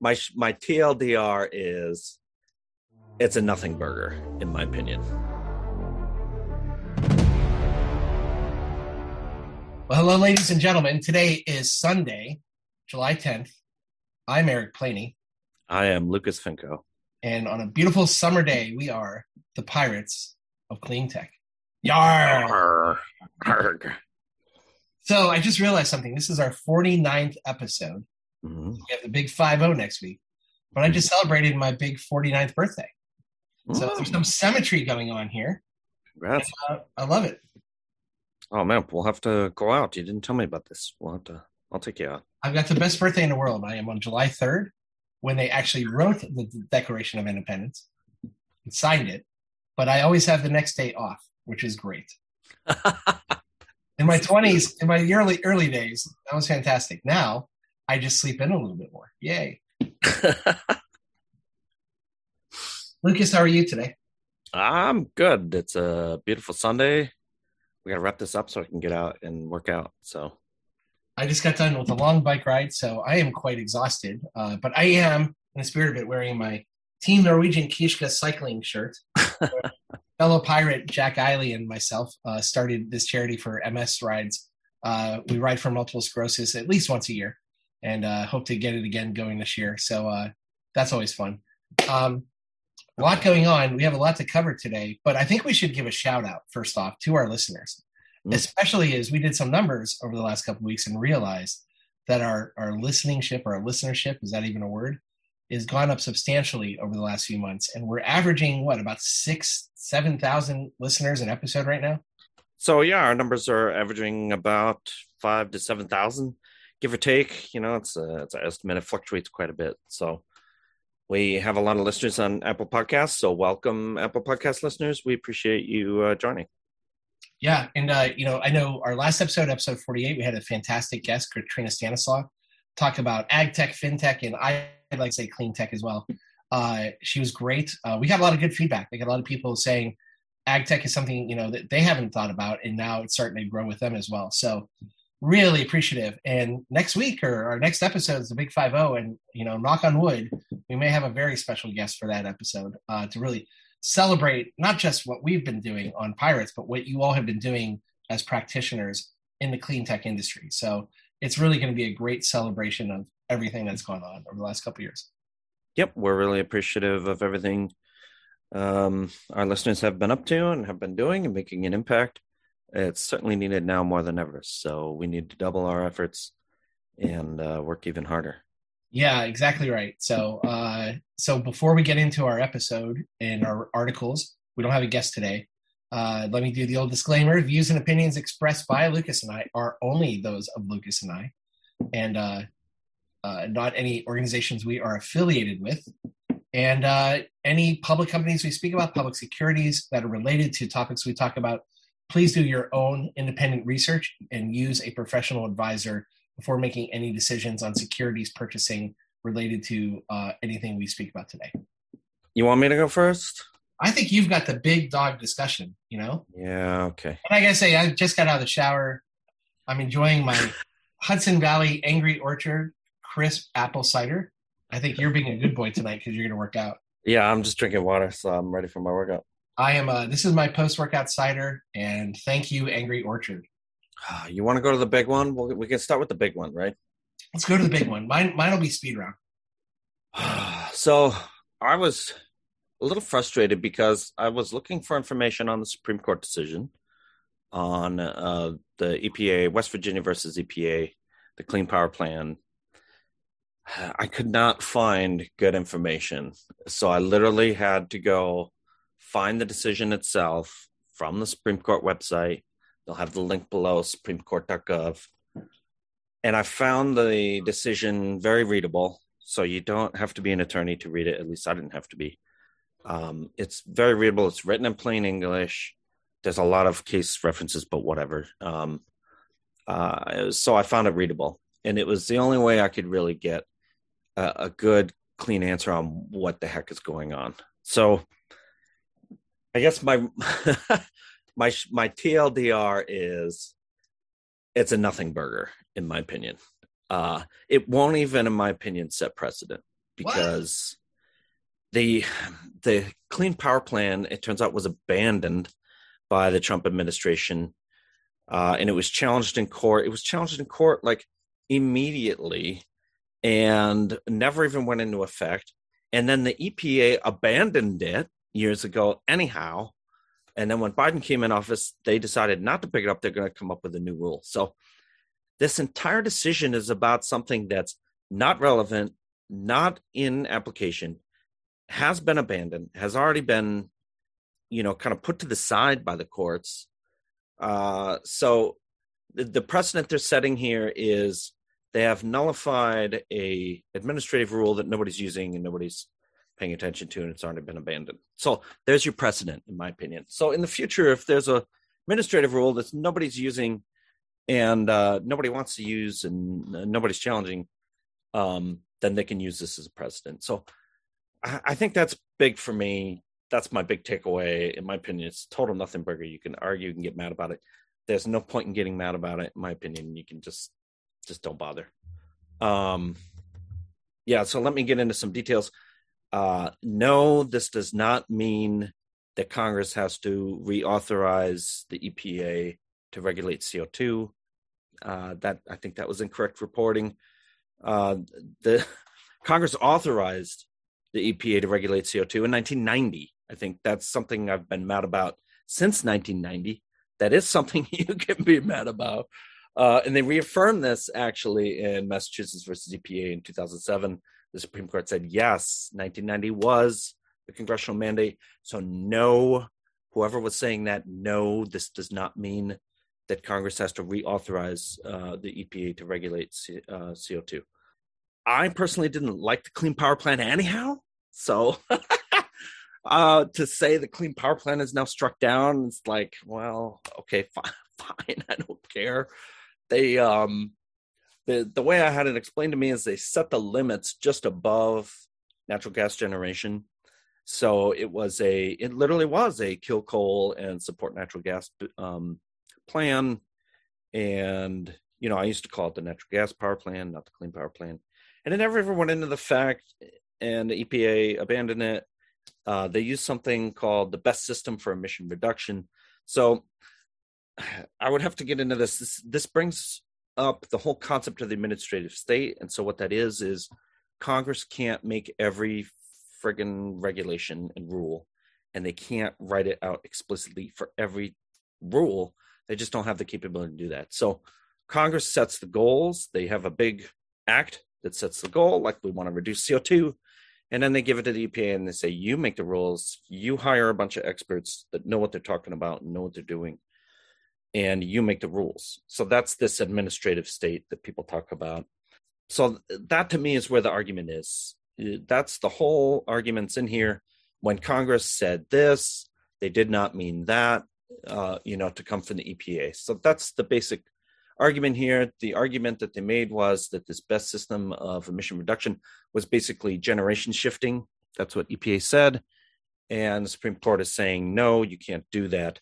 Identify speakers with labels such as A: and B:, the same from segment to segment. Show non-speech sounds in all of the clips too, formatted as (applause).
A: my my TLDR is it's a nothing burger in my opinion.
B: Well, hello, ladies and gentlemen. Today is Sunday, July 10th. I'm Eric Planey,
A: I am Lucas Finko.
B: and on a beautiful summer day, we are the pirates of clean tech. Yar!
A: Arr.
B: So I just realized something. This is our 49th episode.
A: Mhm.
B: We have the big 5 0 next week. But I just celebrated my big 49th birthday. So there's some symmetry going on here.
A: Congrats.
B: Uh, I love it.
A: Oh man, we'll have to go out. You didn't tell me about this. We'll have to. I'll take you out.
B: I've got the best birthday in the world. I am on July 3rd when they actually wrote the Declaration of Independence and signed it. But I always have the next day off, which is great. (laughs) In my 20s, in my early early days, that was fantastic. Now I just sleep in a little bit more. Yay. (laughs) Lucas, how are you today?
A: I'm good. It's a beautiful Sunday. We got to wrap this up so I can get out and work out. So
B: I just got done with a long bike ride, so I am quite exhausted. Uh, but I am, in the spirit of it, wearing my Team Norwegian Kishka cycling shirt. (laughs) Fellow pirate Jack Eiley and myself uh, started this charity for MS rides. Uh, we ride for multiple sclerosis at least once a year, and uh, hope to get it again going this year. So uh, that's always fun. Um, a lot going on. We have a lot to cover today, but I think we should give a shout out first off to our listeners,
A: Mm.
B: especially as we did some numbers over the last couple of weeks and realized that our our listening ship or our listenership is that even a word is gone up substantially over the last few months, and we're averaging what about six seven thousand listeners an episode right now.
A: So yeah, our numbers are averaging about five to seven thousand, give or take. You know, it's a it's an estimate. It fluctuates quite a bit. So we have a lot of listeners on Apple Podcasts. So welcome, Apple Podcast listeners. We appreciate you uh, joining.
B: Yeah, and uh, you know, I know our last episode, episode forty-eight, we had a fantastic guest, Katrina Stanislaw, talk about ag tech, fintech, and I would like to say clean tech as well. Uh, she was great. Uh, we got a lot of good feedback. We got a lot of people saying ag tech is something you know that they haven't thought about, and now it's starting to grow with them as well. So really appreciative. And next week or our next episode is the Big Five Zero, and you know, knock on wood, we may have a very special guest for that episode uh, to really celebrate not just what we've been doing on Pirates, but what you all have been doing as practitioners in the clean tech industry. So it's really going to be a great celebration of everything that's gone on over the last couple years.
A: Yep, we're really appreciative of everything um, our listeners have been up to and have been doing and making an impact. It's certainly needed now more than ever. So we need to double our efforts and uh, work even harder.
B: Yeah, exactly right. So, uh, so before we get into our episode and our articles, we don't have a guest today. Uh, let me do the old disclaimer: views and opinions expressed by Lucas and I are only those of Lucas and I, and uh, uh, not any organizations we are affiliated with. And uh, any public companies we speak about, public securities that are related to topics we talk about, please do your own independent research and use a professional advisor before making any decisions on securities purchasing related to uh, anything we speak about today.
A: You want me to go first?
B: I think you've got the big dog discussion, you know?
A: Yeah, okay.
B: And I gotta say, I just got out of the shower. I'm enjoying my Hudson Valley Angry Orchard crisp apple cider. I think you're being a good boy tonight because you're gonna work out.
A: Yeah, I'm just drinking water, so I'm ready for my workout.
B: I am. Uh, this is my post-workout cider, and thank you, Angry Orchard.
A: You want to go to the big one? We'll, we can start with the big one, right?
B: Let's go to the big one. Mine, mine will be speed round. (sighs)
A: so I was a little frustrated because I was looking for information on the Supreme Court decision on uh, the EPA, West Virginia versus EPA, the Clean Power Plan. (sighs) I could not find good information. So I literally had to go find the decision itself from the Supreme Court website. They'll have the link below, supremecourt.gov. And I found the decision very readable. So you don't have to be an attorney to read it. At least I didn't have to be. Um, it's very readable. It's written in plain English. There's a lot of case references, but whatever. Um, uh, so I found it readable, and it was the only way I could really get a, a good, clean answer on what the heck is going on. So I guess my (laughs) my my TLDR is it's a nothing burger in my opinion. Uh, it won't even, in my opinion, set precedent. because what? the the Clean Power Plan it turns out was abandoned by the Trump administration, uh, and it was challenged in court. It was challenged in court like immediately, and never even went into effect. And then the EPA abandoned it years ago, anyhow. And then when Biden came in office, they decided not to pick it up. They're going to come up with a new rule. So this entire decision is about something that's not relevant, not in application, has been abandoned, has already been, you know, kind of put to the side by the courts. Uh, so the, the precedent they're setting here is they have nullified a administrative rule that nobody's using and nobody's paying attention to, and it's already been abandoned. So there's your precedent, in my opinion. So in the future, if there's a administrative rule that nobody's using and uh, nobody wants to use and nobody's challenging, um, then they can use this as a precedent. So I, I, think that's big for me. That's my big takeaway. In my opinion, it's total nothing burger. You can argue, you can get mad about it. There's no point in getting mad about it. In my opinion, you can just just don't bother. Um, yeah. So let me get into some details. Uh, no, this does not mean that Congress has to reauthorize the EPA to regulate CO2. Uh, that I think that was incorrect reporting. Uh, the Congress authorized the EPA to regulate CO2 in 1990. I think that's something I've been mad about since 1990. That is something (laughs) you can be mad about. Uh, and they reaffirmed this actually in Massachusetts versus EPA in 2007. The Supreme Court said yes, 1990 was the congressional mandate. So, no, whoever was saying that, no, this does not mean that Congress has to reauthorize uh, the EPA to regulate C- uh, CO2. I personally didn't like the Clean Power Plan anyhow. So (laughs) uh, to say the Clean Power Plan is now struck down, it's like, well, okay, fine, (laughs) fine. I don't care. They, um, the, the way I had it explained to me is they set the limits just above natural gas generation. So it was a, it literally was a kill coal and support natural gas um, plan. And, you know, I used to call it the natural gas power plan, not the clean power plan. And it never ever went into the fact, and the EPA abandoned it. Uh, they used something called the best system for emission reduction. So (sighs) I would have to get into this. This, this brings up the whole concept of the administrative state. And so what that is, is Congress can't make every friggin' regulation and rule, and they can't write it out explicitly for every rule they just don't have the capability to do that. So Congress sets the goals. They have a big act that sets the goal, like we want to reduce CO2. And then they give it to the EPA and they say, you make the rules, you hire a bunch of experts that know what they're talking about and know what they're doing, and you make the rules. So that's this administrative state that people talk about. So that to me is where the argument is. That's the whole arguments in here. When Congress said this, they did not mean that uh, you know, to come from the EPA. So that's the basic argument here. The argument that they made was that this best system of emission reduction was basically generation shifting. That's what EPA said. And the Supreme Court is saying, no, you can't do that.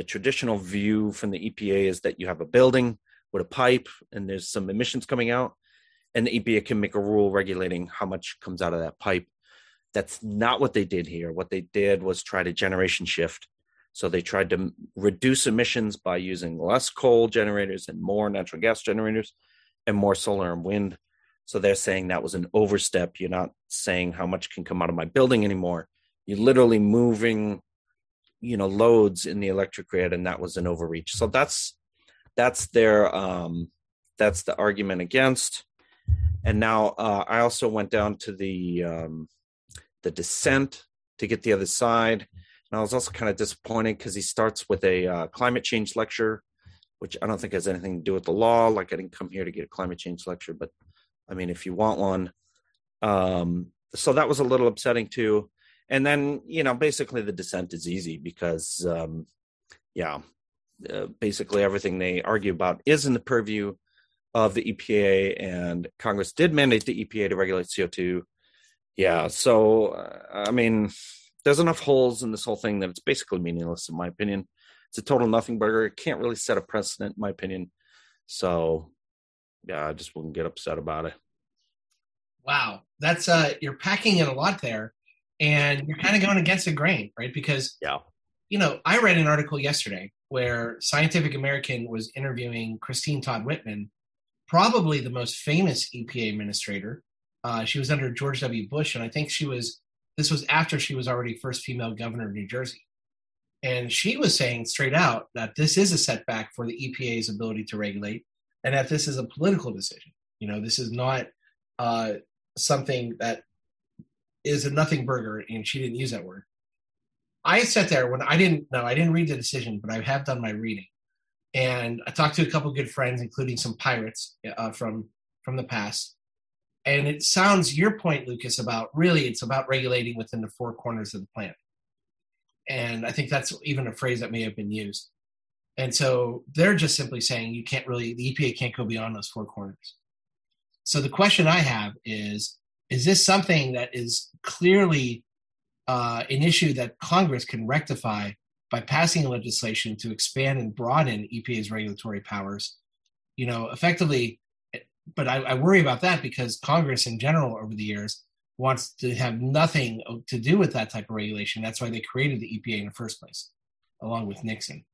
A: The traditional view from the EPA is that you have a building with a pipe and there's some emissions coming out, and the EPA can make a rule regulating how much comes out of that pipe. That's not what they did here. What they did was try to generation shift so they tried to reduce emissions by using less coal generators and more natural gas generators and more solar and wind. So they're saying that was an overstep. You're not saying how much can come out of my building anymore. You're literally moving, you know, loads in the electric grid, and that was an overreach. So that's that's their um, that's the argument against. And now uh, I also went down to the um, the dissent to get the other side and I was also kind of disappointed because he starts with a uh, climate change lecture, which I don't think has anything to do with the law. Like I didn't come here to get a climate change lecture, but I mean, if you want one, um, so that was a little upsetting too. And then you know, basically the dissent is easy because, um, yeah, uh, basically everything they argue about is in the purview of the EPA, and Congress did mandate the EPA to regulate CO two. Yeah, so uh, I mean there's enough holes in this whole thing that it's basically meaningless in my opinion. It's a total nothing burger. It can't really set a precedent in my opinion. So yeah, I just wouldn't get upset about it.
B: Wow, that's uh, you're packing in a lot there, and you're kind of going against the grain, right? Because
A: yeah,
B: you know, I read an article yesterday where Scientific American was interviewing Christine Todd Whitman, probably the most famous EPA administrator. Uh, she was under George W. Bush, and I think she was. This was after she was already first female governor of New Jersey. And she was saying straight out that this is a setback for the EPA's ability to regulate and that this is a political decision. You know, this is not uh, something that is a nothing burger, and she didn't use that word. I sat there when I didn't know, I didn't read the decision, but I have done my reading. And I talked to a couple good friends, including some pirates uh, from from the past. And it sounds your point, Lucas, about really it's about regulating within the four corners of the plant. And I think that's even a phrase that may have been used. And so they're just simply saying you can't really, the EPA can't go beyond those four corners. So the question I have is is this something that is clearly uh, an issue that Congress can rectify by passing legislation to expand and broaden EPA's regulatory powers? You know, effectively, but I, I worry about that because Congress in general over the years wants to have nothing to do with that type of regulation. That's why they created the EPA in the first place, along with Nixon.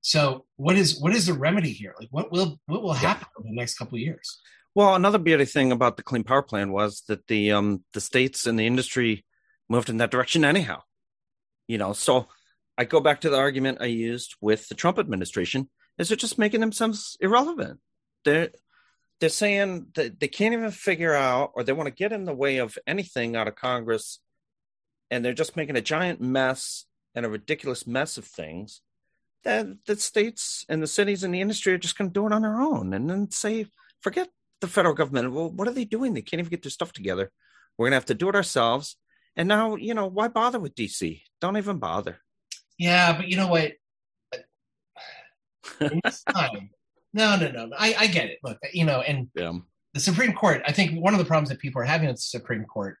B: So, what is what is the remedy here? Like, what will what will happen yeah. over the next couple of years?
A: Well, another beauty thing about the Clean Power Plan was that the um the states and the industry moved in that direction anyhow. You know, so I go back to the argument I used with the Trump administration: is they're just making themselves irrelevant. They're they're saying that they can't even figure out or they want to get in the way of anything out of Congress and they're just making a giant mess and a ridiculous mess of things that the states and the cities and the industry are just going to do it on their own and then say forget the federal government well what are they doing they can't even get their stuff together we're going to have to do it ourselves and now you know why bother with dc don't even bother
B: yeah but you know what time (laughs) no, no, no. I, I get it. Look, you know, and yeah. the Supreme Court, I think one of the problems that people are having with the Supreme Court,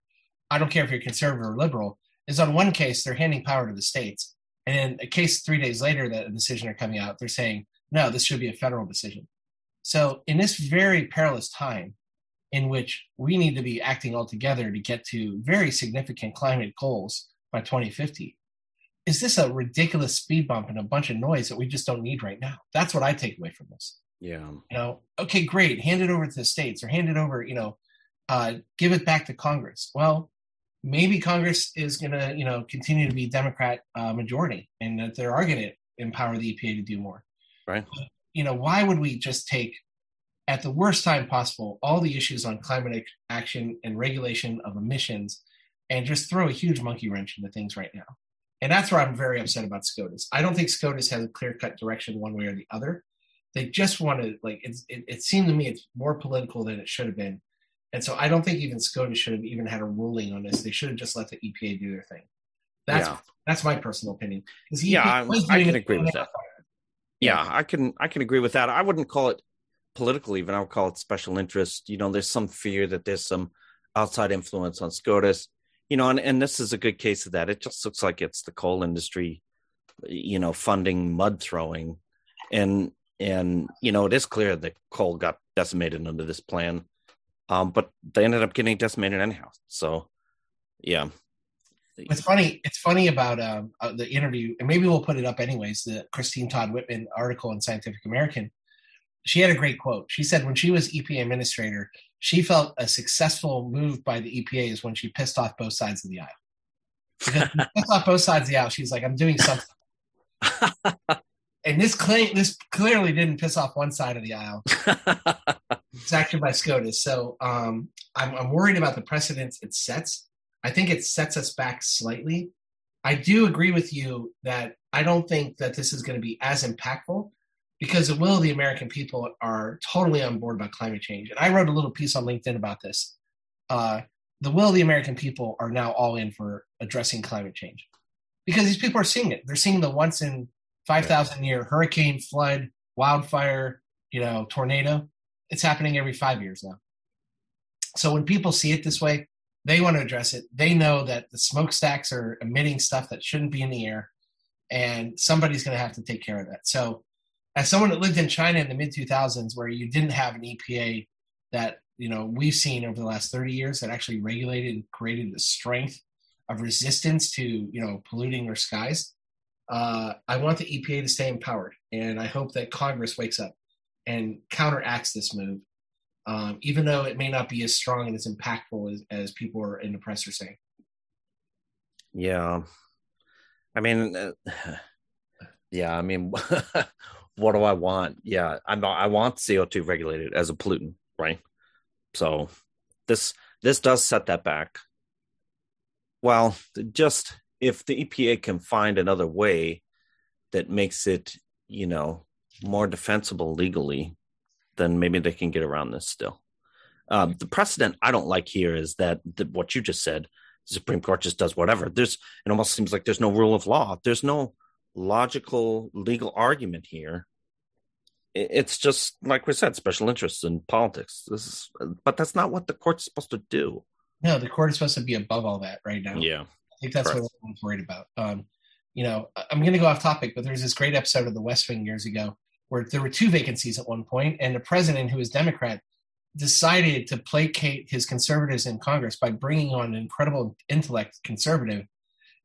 B: I don't care if you're conservative or liberal, is on one case, they're handing power to the states. And in a case three days later that a decision are coming out, they're saying, no, this should be a federal decision. So in this very perilous time in which we need to be acting all together to get to very significant climate goals by 2050, is this a ridiculous speed bump and a bunch of noise that we just don't need right now? That's what I take away from this.
A: Yeah.
B: You know, okay, great. Hand it over to the states or hand it over, you know, uh, give it back to Congress. Well, maybe Congress is going to, you know, continue to be Democrat uh, majority and that they are going to empower the EPA to do more.
A: Right.
B: But, you know, why would we just take, at the worst time possible, all the issues on climate action and regulation of emissions and just throw a huge monkey wrench into things right now? And that's where I'm very upset about SCOTUS. I don't think SCOTUS has a clear cut direction one way or the other. They just want to like it, it seemed to me it's more political than it should have been. And so i don't think even scotus should have even had a ruling on this. They should have just let the epa do their thing. That's yeah. that's my personal opinion.
A: Yeah I, I can agree with that yeah. i can i can agree with that. I wouldn't call it political even i would call it special interest. You know there's some fear that there's some outside influence on scotus you know and, and this is a good case of that. It just looks like it's the coal industry you know funding mud throwing. And and you know it is clear that coal got decimated under this plan um, but they ended up getting decimated anyhow. So yeah
B: it's funny it's funny about um, uh, the interview and maybe we'll put it up anyways the christine todd whitman article in scientific american she had a great quote she said when she was epa administrator she felt a successful move by the epa is when she pissed off both sides of the aisle because pissed off both sides of the aisle she's like i'm doing something (laughs) and this claim this clearly didn't piss off one side of the aisle. (laughs) it's actually by SCOTUS. So um, I'm, I'm worried about the precedents it sets. I think it sets us back slightly. I do agree with you that I don't think that this is going to be as impactful because the will of the American people are totally on board about climate change. And I wrote a little piece on LinkedIn about this. Uh, the will of the American people are now all in for addressing climate change because these people are seeing it. They're seeing the once in 5,000 year hurricane, flood, wildfire, you know, tornado. It's happening every five years now. So when people see it this way, they want to address it. They know that the smokestacks are emitting stuff that shouldn't be in the air, and somebody's going to have to take care of that. So, as someone that lived in China in the mid 2000s, where you didn't have an EPA that you know we've seen over the last 30 years that actually regulated and created the strength of resistance to you know polluting our skies. Uh, I want the EPA to stay empowered, and I hope that Congress wakes up and counteracts this move, um, even though it may not be as strong and as impactful as, as people are in the press are saying.
A: Yeah, I mean, uh, (sighs) yeah, I mean, (laughs) what do I want? Yeah, I'm I want CO2 regulated as a pollutant, right? So this this does set that back. Well, just if the EPA can find another way that makes it, you know, more defensible legally, then maybe they can get around this still. Uh, the precedent I don't like here is that the, what you just said, the Supreme Court just does whatever. There's it almost seems like there's no rule of law. There's no logical legal argument here. It's just like we said, special interests in politics. This is, but that's not what the court's supposed to do.
B: No, the court is supposed to be above all that right now.
A: Yeah,
B: I think that's Correct. what I'm worried about. Um, you know, I'm going to go off topic, but there was this great episode of The West Wing years ago where there were two vacancies at one point, and the president, who was Democrat, decided to placate his conservatives in Congress by bringing on an incredible intellect conservative.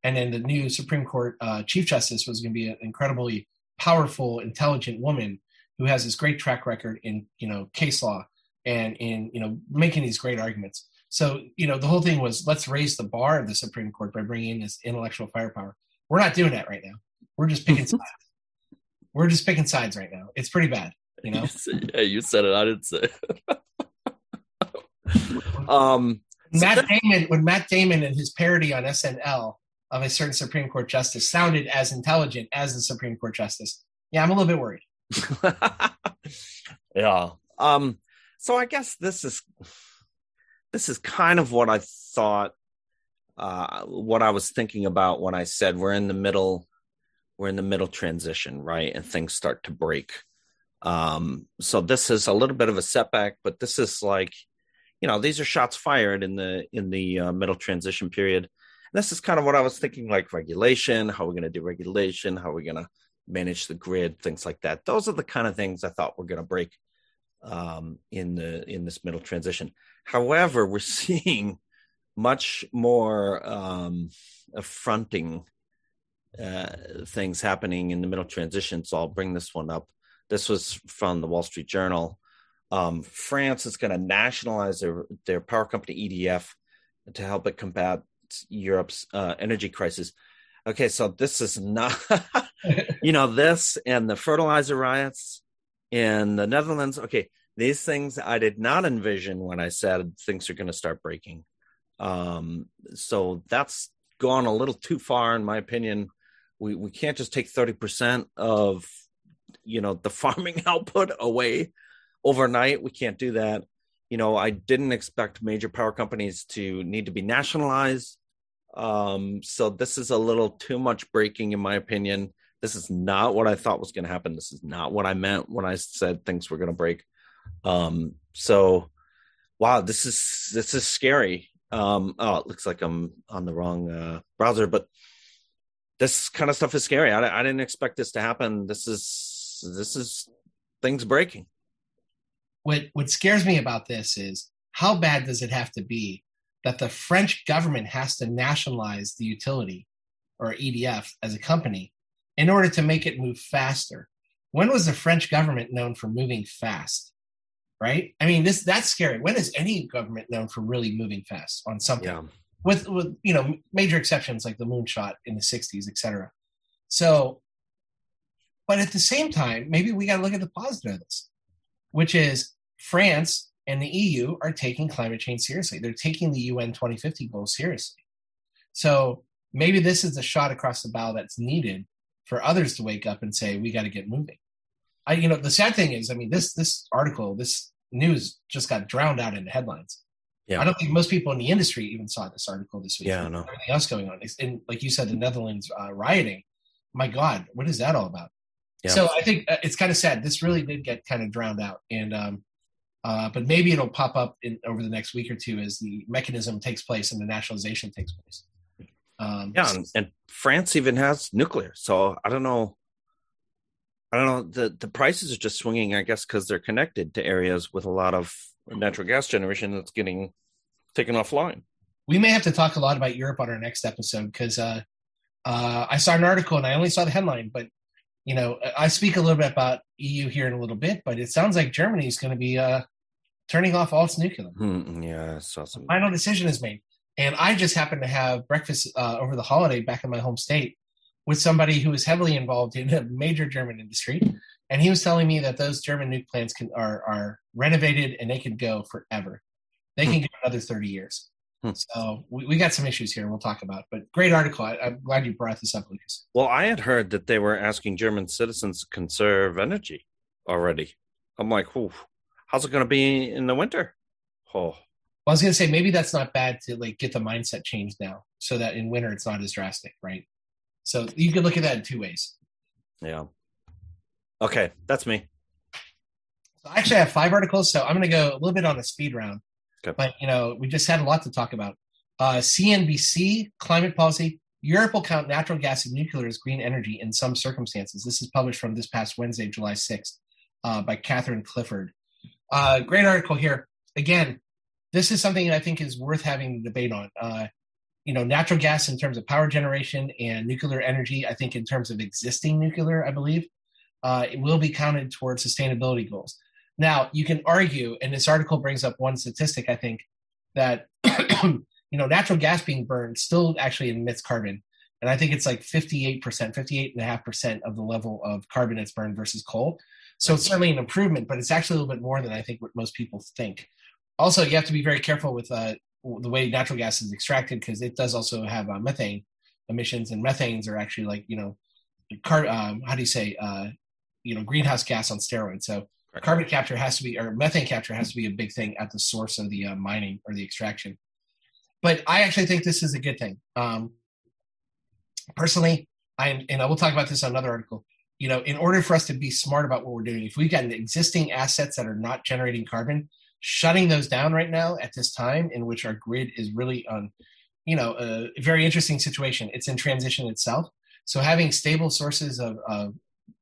B: And then the new Supreme Court uh, Chief Justice was going to be an incredibly powerful, intelligent woman who has this great track record in you know case law and in you know making these great arguments. So you know the whole thing was let's raise the bar of the Supreme Court by bringing in this intellectual firepower. We're not doing that right now. We're just picking (laughs) sides. We're just picking sides right now. It's pretty bad. You (laughs) know.
A: yeah, you said it. I didn't say. (laughs) um,
B: Matt Damon when Matt Damon and his parody on SNL of a certain Supreme Court justice sounded as intelligent as the Supreme Court justice. Yeah, I'm a little bit worried. (laughs)
A: yeah. Um, so I guess this is this is kind of what I thought uh, what I was thinking about when I said we're in the middle we're in the middle transition, right? And things start to break. Um, so this is a little bit of a setback, but this is like, you know, these are shots fired in the in the uh, middle transition period. And this is kind of what I was thinking, like regulation. How are we going to do regulation? How are we going to manage the grid, things like that. Those are the kind of things I thought were going to break um, in the in this middle transition. However, we're (laughs) seeing much more um, affronting uh, things happening in the middle transition. So I'll bring this one up. This was from the Wall Street Journal. Um, France is going to nationalize their their power company EDF to help it combat Europe's uh, energy crisis. Okay, so this is not, (laughs) you know, this and the fertilizer riots in the Netherlands. Okay, these things I did not envision when I said things are going to start breaking. Um, so that's gone a little too far, in my opinion. We we can't just take thirty percent of, you know, the (laughs) farming output away overnight. We can't do that. You know, I didn't expect major power companies to need to be nationalized um, so this is a little too much breaking, in my opinion. This is not what I thought was going to happen. This is not what I meant when I said things were going to break. Um, so, wow, this is this is scary. Um, oh, it looks like I'm on the wrong uh, browser, but this kind of stuff is scary. I, I didn't expect this to happen. This is this is things breaking.
B: What what scares me about this is how bad does it have to be that the French government has to nationalize the utility or EDF as a company in order to make it move faster. When was the French government known for moving fast? Right? I mean, this that's scary. When is any government known for really moving fast on something? Yeah. With with you know major exceptions like the moonshot in the '60s, etc. So, but at the same time, maybe we got to look at the positive of this, which is France and the EU are taking climate change seriously. They're taking the UN 2050 goals seriously. So maybe this is the shot across the bow that's needed for others to wake up and say, we got to get moving. I, you know, the sad thing is, I mean, this this article, this news just got drowned out in the headlines. Yeah. I don't think most people in the industry even saw this article this week.
A: Yeah, no.
B: Everything else going on, and like you said, the Netherlands uh, rioting. My God, what is that all about? Yeah. So I think uh, it's kind of sad. This really did get kind of drowned out, and um, uh, but maybe it'll pop up in, over the next week or two as the mechanism takes place and the nationalization takes place.
A: Um, yeah, and, and, France even has nuclear, so I don't know. I don't know. the The prices are just swinging, I guess, because they're connected to areas with a lot of natural gas generation that's getting taken offline.
B: We may have to talk a lot about Europe on our next episode because uh, uh, I saw an article and I only saw the headline, but you know, I speak a little bit about EU here in a little bit, but it sounds like Germany is going to be uh, turning off all its nuclear.
A: Mm, yeah, saw some.
B: Final decision is made, and I just happened to have breakfast uh, over the holiday back in my home state with somebody who was heavily involved in a major German industry, and he was telling me that those German nuke plants can are are renovated and they can go forever. They can hmm. go another thirty years. Hmm. So we, we got some issues here we'll talk about. But great article. I, am glad you brought this up, Lucas.
A: Well, I had heard that they were asking German citizens to conserve energy already. I'm like, how's it going to be in the winter?
B: Oh. Well, I was going to say maybe that's not bad to like get the mindset changed now, so that in winter it's not as drastic, right? So you could look at that in two ways.
A: Yeah. Okay, that's me.
B: So I actually have five articles, so I'm going to go a little bit on a speed round. Okay. But you know, we just had a lot to talk about. Uh, CNBC climate policy. Europe will count natural gas and nuclear as green energy in some circumstances. This is published from this past Wednesday, July 6th, uh, by Catherine Clifford. Uh, great article here. Again, this is something I think is worth having the debate on. Uh, you know, natural gas in terms of power generation and nuclear energy, I think in terms of existing nuclear, I believe, uh, it will be counted towards sustainability goals. Now, you can argue, and this article brings up one statistic, I think, that (clears throat) you know, natural gas being burned still actually emits carbon. And I think it's like 58%, 58.5% of the level of carbon that's burned versus coal. So it's certainly an improvement, but it's actually a little bit more than I think what most people think. Also, you have to be very careful with uh, the way natural gas is extracted because it does also have uh, methane emissions, and methanes are actually like you know, car, um, how do you say, uh, you know, greenhouse gas on steroids. So Right. Carbon capture has to be, or methane capture has to be a big thing at the source of the uh, mining or the extraction. But I actually think this is a good thing. Um, personally, I'm, and I will talk about this on another article. You know, in order for us to be smart about what we're doing, if we've got existing assets that are not generating carbon, shutting those down right now at this time in which our grid is really on, you know, a very interesting situation. It's in transition itself. So having stable sources of, of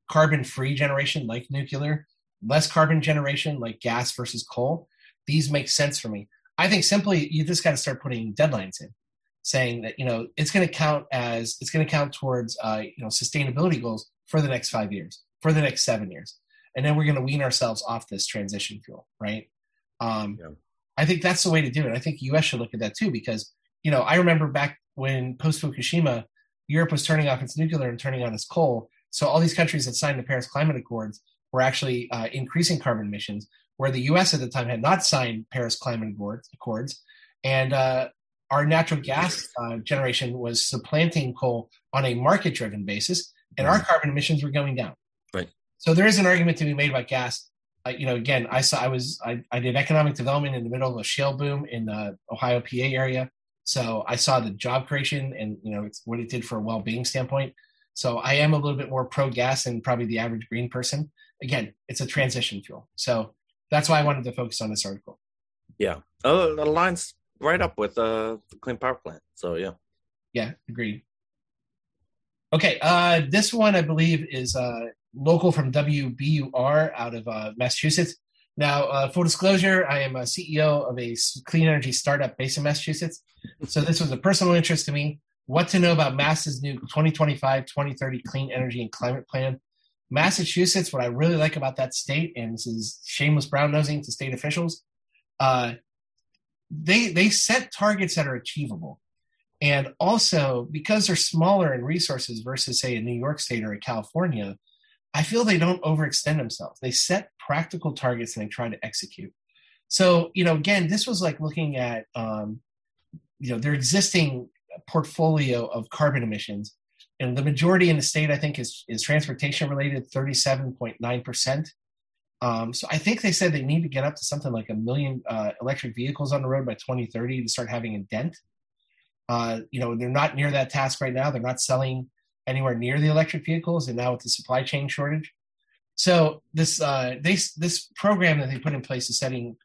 B: carbon-free generation like nuclear less carbon generation like gas versus coal, these make sense for me. I think simply you just got to start putting deadlines in, saying that you know it's going to count as it's going to count towards uh, you know sustainability goals for the next five years, for the next seven years, and then we're going to wean ourselves off this transition fuel, right? Um, yeah. I think that's the way to do it. I think U.S. should look at that too because you know I remember back when post Fukushima, Europe was turning off its nuclear and turning on its coal. So all these countries that signed the Paris Climate Accords were actually uh, increasing carbon emissions, where the U.S. at the time had not signed Paris Climate Accords, and uh, our natural gas uh, generation was supplanting coal on a market-driven basis, and our carbon emissions were going down.
A: Right.
B: So there is an argument to be made about gas. Uh, you know, again, I saw I was I, I, did economic development in the middle of a shale boom in the Ohio PA area. So I saw the job creation and you know what it did for a well-being standpoint. So I am a little bit more pro gas than probably the average green person again, it's a transition fuel. So that's why I wanted to focus on this article.
A: Yeah. Oh, the lines right up with uh, the Clean Power Plant. So yeah.
B: Yeah, agreed. Okay, uh, this one I believe is uh, local from WBUR out of uh, Massachusetts. Now, uh, full disclosure, I am a CEO of a clean energy startup based in Massachusetts. So this was a personal interest to me. What to know about Mass's new 2025 2030 clean energy and climate plan Massachusetts, what I really like about that state, and this is shameless brown nosing to state officials, uh, they they set targets that are achievable, and also because they're smaller in resources versus say a New York State or a California, I feel they don't overextend themselves. They set practical targets and they try to execute. So you know, again, this was like looking at um, you know their existing portfolio of carbon emissions and the majority in the state, I think, is is transportation related, thirty seven point nine percent. Um, so I think they said they need to get up to something like a million uh, electric vehicles on the road by 2030 to start having a dent. Uh, you know, they're not near that task right now. They're not selling anywhere near the electric vehicles, and now with the supply chain shortage. So this uh, they, this program that they put in place is setting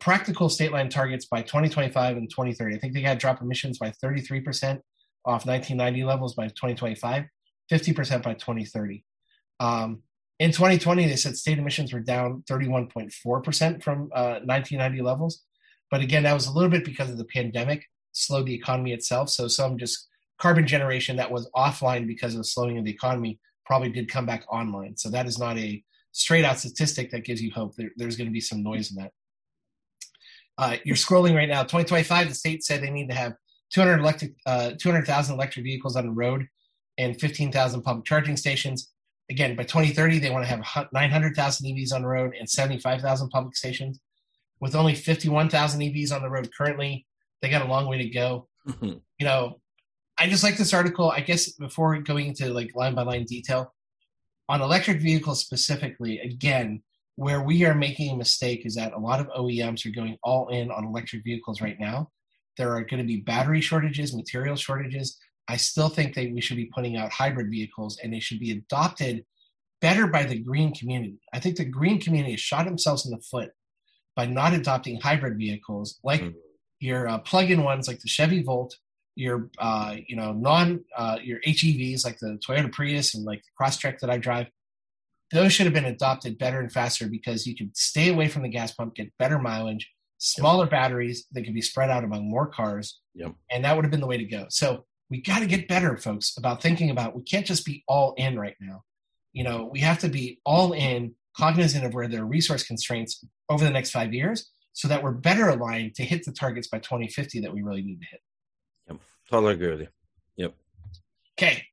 B: practical state line targets by 2025 and 2030. I think they got to drop emissions by 33 percent off 1990 levels by 2025, 50% by 2030. Um, In 2020, they said state emissions were down 31.4% from uh, 1990 levels. But again, that was a little bit because of the pandemic, slowed the economy itself. So some just carbon generation that was offline because of the slowing of the economy probably did come back online. So that is not a straight out statistic that gives you hope. There, there's going to be some noise in that. Uh, you're scrolling right now. 2025, the state said they need to have 200 electric, uh, 200,000 electric vehicles on the road and 15,000 public charging stations. Again, by 2030, they want to have 900,000 EVs on the road and 75,000 public stations. With only 51,000 EVs on the road currently, they got a long way to go. Mm-hmm. You know, I just like this article. I guess before going into like line by line detail on electric vehicles specifically, again, where we are making a mistake is that a lot of OEMs are going all in on electric vehicles right now. There are going to be battery shortages, material shortages. I still think that we should be putting out hybrid vehicles and they should be adopted better by the green community. I think the green community has shot themselves in the foot by not adopting hybrid vehicles like mm-hmm. your uh, plug-in ones like the Chevy Volt, your uh, you know non uh, your HEVs like the Toyota Prius and like the Crosstrek that I drive. Those should have been adopted better and faster because you could stay away from the gas pump, get better mileage, smaller yep. batteries that could be spread out among more cars,
A: yep.
B: and that would have been the way to go. So we got to get better, folks, about thinking about we can't just be all in right now. You know, we have to be all in, cognizant of where there are resource constraints over the next five years, so that we're better aligned to hit the targets by 2050 that we really need to hit.
A: Yep, totally agree with you. Yep.
B: Okay,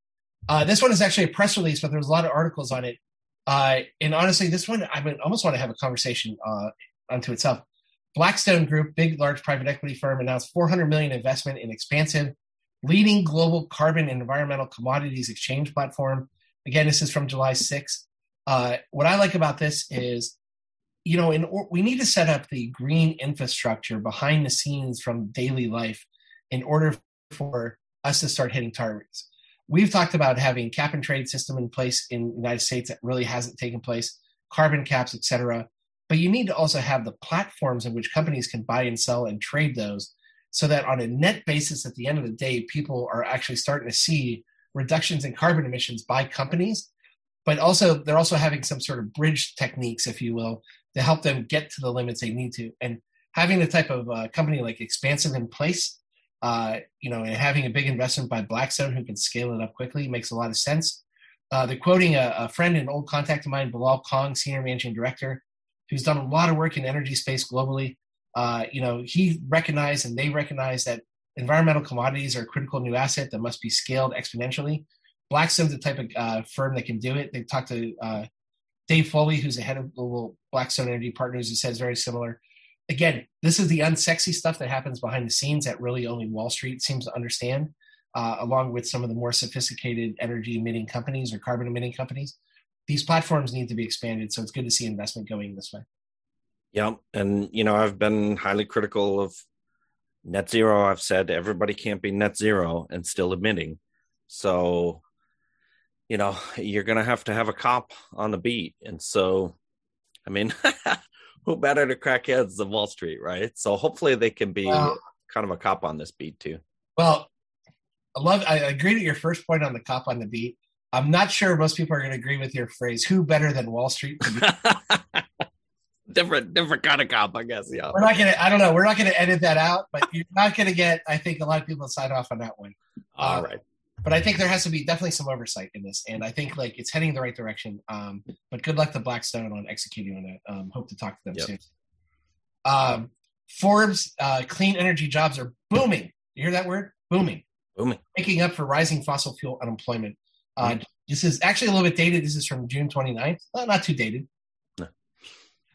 B: uh, this one is actually a press release, but there's a lot of articles on it. Uh, and honestly, this one I would almost want to have a conversation uh, unto itself. Blackstone Group, big large private equity firm, announced 400 million investment in Xpansiv leading global carbon and environmental commodities exchange platform. Again, this is from July 6th. Uh, what I like about this is, you know, in, we need to set up the green infrastructure behind the scenes from daily life in order for us to start hitting targets. We've talked about having cap and trade system in place in the United States that really hasn't taken place, carbon caps, et cetera. But you need to also have the platforms in which companies can buy and sell and trade those so that on a net basis at the end of the day people are actually starting to see reductions in carbon emissions by companies but also they're also having some sort of bridge techniques if you will to help them get to the limits they need to and having the type of uh, company like Xpansiv in place uh, you know having a big investment by blackstone who can scale it up quickly makes a lot of sense uh, they're quoting a, a friend and old contact of mine bilal khan senior managing director who's done a lot of work in energy space globally uh, you know, he recognized and they recognize that environmental commodities are a critical new asset that must be scaled exponentially. Blackstone's the type of uh, firm that can do it. They talked to uh, Dave Foley, who's the head of global Blackstone Energy Partners, who says very similar. Again, this is the unsexy stuff that happens behind the scenes that really only Wall Street seems to understand, uh, along with some of the more sophisticated energy emitting companies or carbon emitting companies. These platforms need to be expanded, so it's good to see investment going this way.
A: Yeah, and you know I've been highly critical of net zero. I've said everybody can't be net zero and still emitting. So, you know, you're gonna have to have a cop on the beat. And so, I mean, (laughs) who better to crack heads than Wall Street, right? So hopefully they can be well, kind of a cop on this beat too.
B: Well, I love. I agree to your first point on the cop on the beat. I'm not sure most people are going to agree with your phrase. Who better than Wall Street (laughs)
A: different different kind of cop, I guess. Yeah.
B: We're not gonna I don't know, we're not gonna edit that out, but you're not gonna get I think a lot of people sign off on that one.
A: All uh, right.
B: But I think there has to be definitely some oversight in this. And I think like it's heading the right direction. Um, but good luck to Blackstone on executing on it. Um, hope to talk to them yep. soon. Um, Forbes uh, clean energy jobs are booming. You hear that word? Booming.
A: Booming.
B: Making up for rising fossil fuel unemployment. Uh, mm-hmm. This is actually a little bit dated. This is from June 29th. Well, not too dated. No.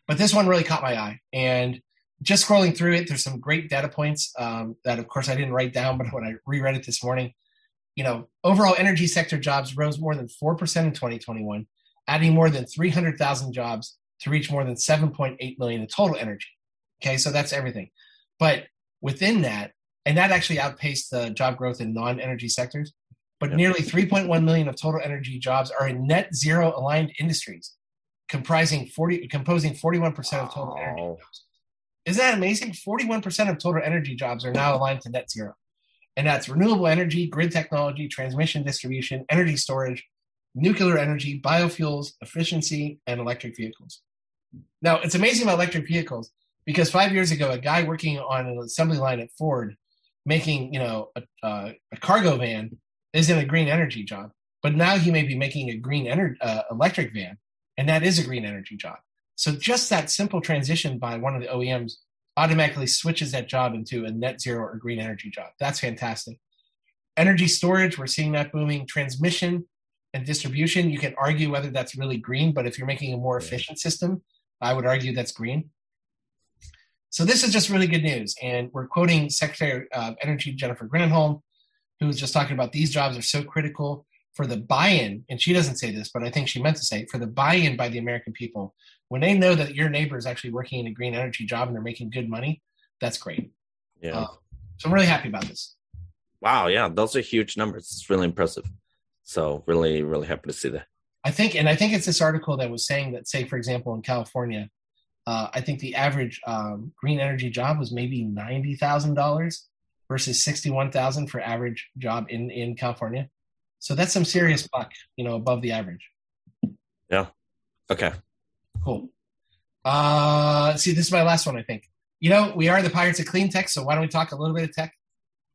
B: But this one really caught my eye. And just scrolling through it, there's some great data points um, that, of course, I didn't write down, but when I reread it this morning, you know, overall energy sector jobs rose more than 4% in 2021, adding more than 300,000 jobs to reach more than 7.8 million in total energy. Okay, so that's everything. But within that, and that actually outpaced the job growth in non energy sectors, but yep. nearly 3.1 million of total energy jobs are in net zero aligned industries comprising 40 composing 41% of total oh. energy jobs. Isn't that amazing? 41% of total energy jobs are now aligned to net zero. And that's renewable energy, grid technology, transmission distribution, energy storage, nuclear energy, biofuels, efficiency, and electric vehicles. Now, it's amazing about electric vehicles because five years ago, a guy working on an assembly line at Ford making, you know, a, uh, a cargo van is in a green energy job. But now he may be making a green ener- uh, electric van, and that is a green energy job. So just that simple transition by one of the OEMs automatically switches that job into a net zero or green energy job. That's fantastic. Energy storage, we're seeing that booming. Transmission and distribution, you can argue whether that's really green, but if you're making a more efficient system, I would argue that's green. So this is just really good news. And we're quoting Secretary of Energy Jennifer Granholm, who was just talking about these jobs are so critical for the buy-in, and she doesn't say this, but I think she meant to say for the buy-in by the American people. When they know that your neighbor is actually working in a green energy job and they're making good money, that's great.
A: Yeah.
B: Uh, so I'm really happy about this.
A: Wow. Yeah. Those are huge numbers. It's really impressive. So really, really happy to see that.
B: I think, and I think it's this article that was saying that, say, for example, in California, uh, I think the average um, green energy job was maybe ninety thousand dollars versus sixty-one thousand for average job in in California. So that's some serious buck, you know, above the average.
A: Yeah. Okay.
B: Cool. Uh, see, this is my last one, I think. You know, we are the Pirates of Clean Tech, so why don't we talk a little bit of tech?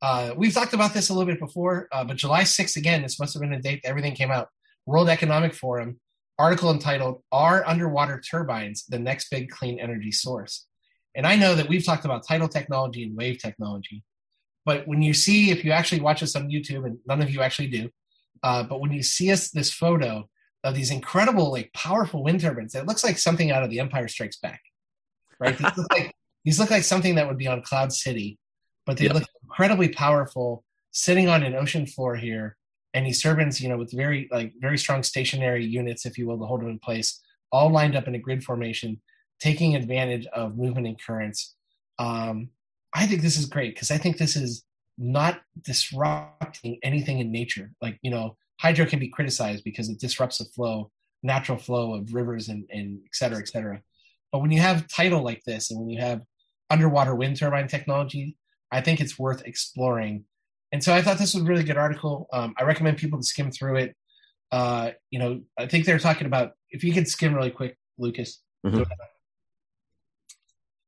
B: Uh, we've talked about this a little bit before, uh, but July 6th, again, this must have been a date everything came out. World Economic Forum article entitled Are Underwater Turbines the Next Big Clean Energy Source? And I know that we've talked about tidal technology and wave technology, but when you see, if you actually watch us on YouTube, and none of you actually do, uh, but when you see us this photo of these incredible, like powerful wind turbines, it looks like something out of The Empire Strikes Back, right? these, look like, (laughs) these look like something that would be on Cloud City, but they yeah. look incredibly powerful, sitting on an ocean floor here. And these turbines, you know, with very like very strong stationary units, if you will, to hold them in place, all lined up in a grid formation, taking advantage of movement and currents. Um, I think this is great because I think this is not disrupting anything in nature. Like, you know, hydro can be criticized because it disrupts the flow, natural flow of rivers and, and et cetera, et cetera. But when you have tidal like this and when you have underwater wind turbine technology, I think it's worth exploring. And so I thought this was a really good article. Um, I recommend people to skim through it. Uh, you know, I think they're talking about if you could skim really quick, Lucas. Mm-hmm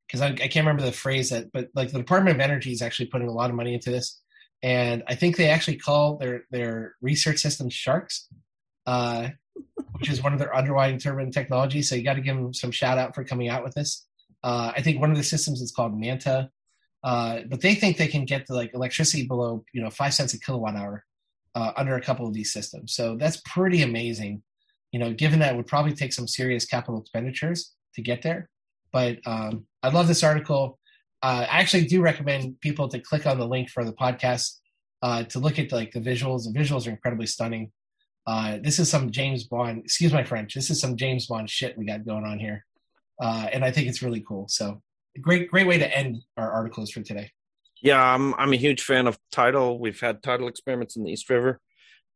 B: because I, I, can't remember the phrase that, but like the Department of Energy is actually putting a lot of money into this, and I think they actually call their their research system Sharks, uh, (laughs) which is one of their underlying turbine technologies. So you got to give them some shout out for coming out with this. Uh, I think one of the systems is called Manta, uh, but they think they can get the like electricity below you know five cents a kilowatt hour uh, under a couple of these systems. So that's pretty amazing. You know, given that would probably take some serious capital expenditures to get there. But um, I love this article. Uh, I actually do recommend people to click on the link for the podcast uh, to look at like the visuals. The visuals are incredibly stunning. Uh, this is some James Bond. Excuse my French. This is some James Bond shit we got going on here, uh, and I think it's really cool. So great, great way to end our articles for today.
A: Yeah, I'm I'm a huge fan of tidal. We've had tidal experiments in the East River,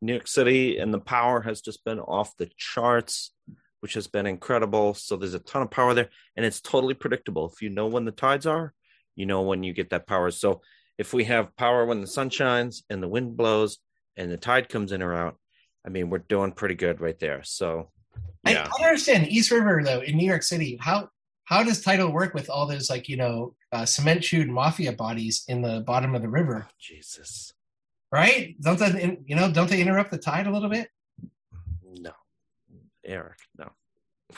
A: New York City, and the power has just been off the charts which has been incredible. So there's a ton of power there, and it's totally predictable. If you know when the tides are, you know when you get that power. So if we have power when the sun shines and the wind blows and the tide comes in or out, I mean, we're doing pretty good right there. So
B: yeah. I, I understand East River though in New York City. How how does tidal work with all those like you know uh, cement chewed mafia bodies in the bottom of the river?
A: Oh, Jesus,
B: right? Don't they you know don't they interrupt the tide a little bit?
A: No, Eric. No.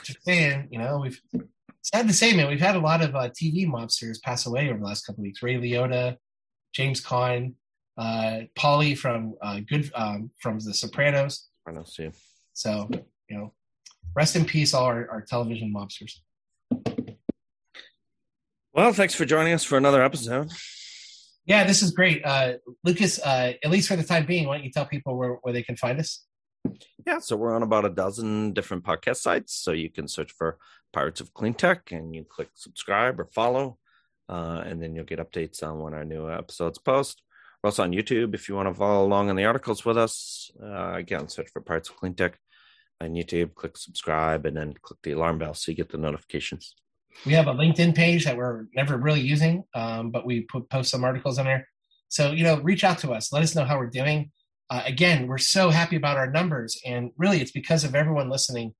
B: Just saying, you know, we've sad to say, man, we've had a lot of uh, TV mobsters pass away over the last couple weeks. Ray Liotta, James Caan, uh, Paulie from uh, Good um, from The Sopranos.
A: Sopranos, yeah.
B: So you know, rest in peace, all our, our television mobsters.
A: Well, thanks for joining us for another episode.
B: Yeah, this is great, uh, Lucas. Uh, at least for the time being, why don't you tell people where, where they can find us?
A: Yeah, so we're on about a dozen different podcast sites. So you can search for Pirates of Clean Tech and you click subscribe or follow, uh, and then you'll get updates on when our new episodes post. We're also on YouTube if you want to follow along in the articles with us. Uh, again, search for Pirates of Clean Tech on YouTube, click subscribe, and then click the alarm bell so you get the notifications.
B: We have a LinkedIn page that we're never really using, um, but we put, post some articles on there. So, you know, reach out to us. Let us know how we're doing Uh, again, we're so happy about our numbers, and really, it's because of everyone listening.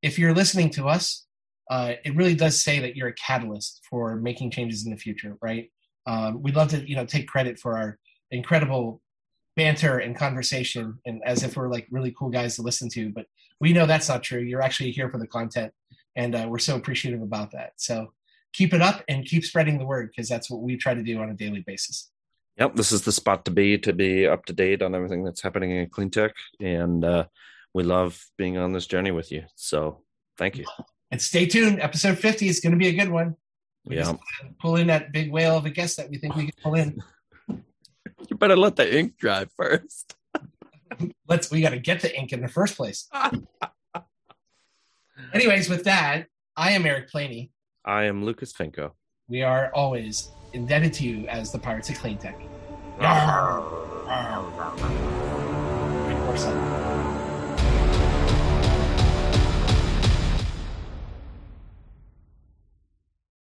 B: If you're listening to us, uh, it really does say that you're a catalyst for making changes in the future, right? Um, we'd love to, you know, take credit for our incredible banter and conversation, and as if we're like really cool guys to listen to. But we know that's not true. You're actually here for the content, and uh, we're so appreciative about that. So keep it up and keep spreading the word because that's what we try to do on a daily basis.
A: Yep, this is the spot to be to be up to date on everything that's happening in clean tech, and uh, we love being on this journey with you. So thank you.
B: And stay tuned. Episode 50 is going to be a good one.
A: We yeah.
B: Pull in that big whale of a guest that we think we can pull in. (laughs)
A: you better let the ink dry first. (laughs)
B: Let's. We got to get the ink in the first place. (laughs) Anyways, with that, I am Eric Planey.
A: I am Lucas Finko.
B: We are always indebted to you as the Pirates of Clean Tech. Ah.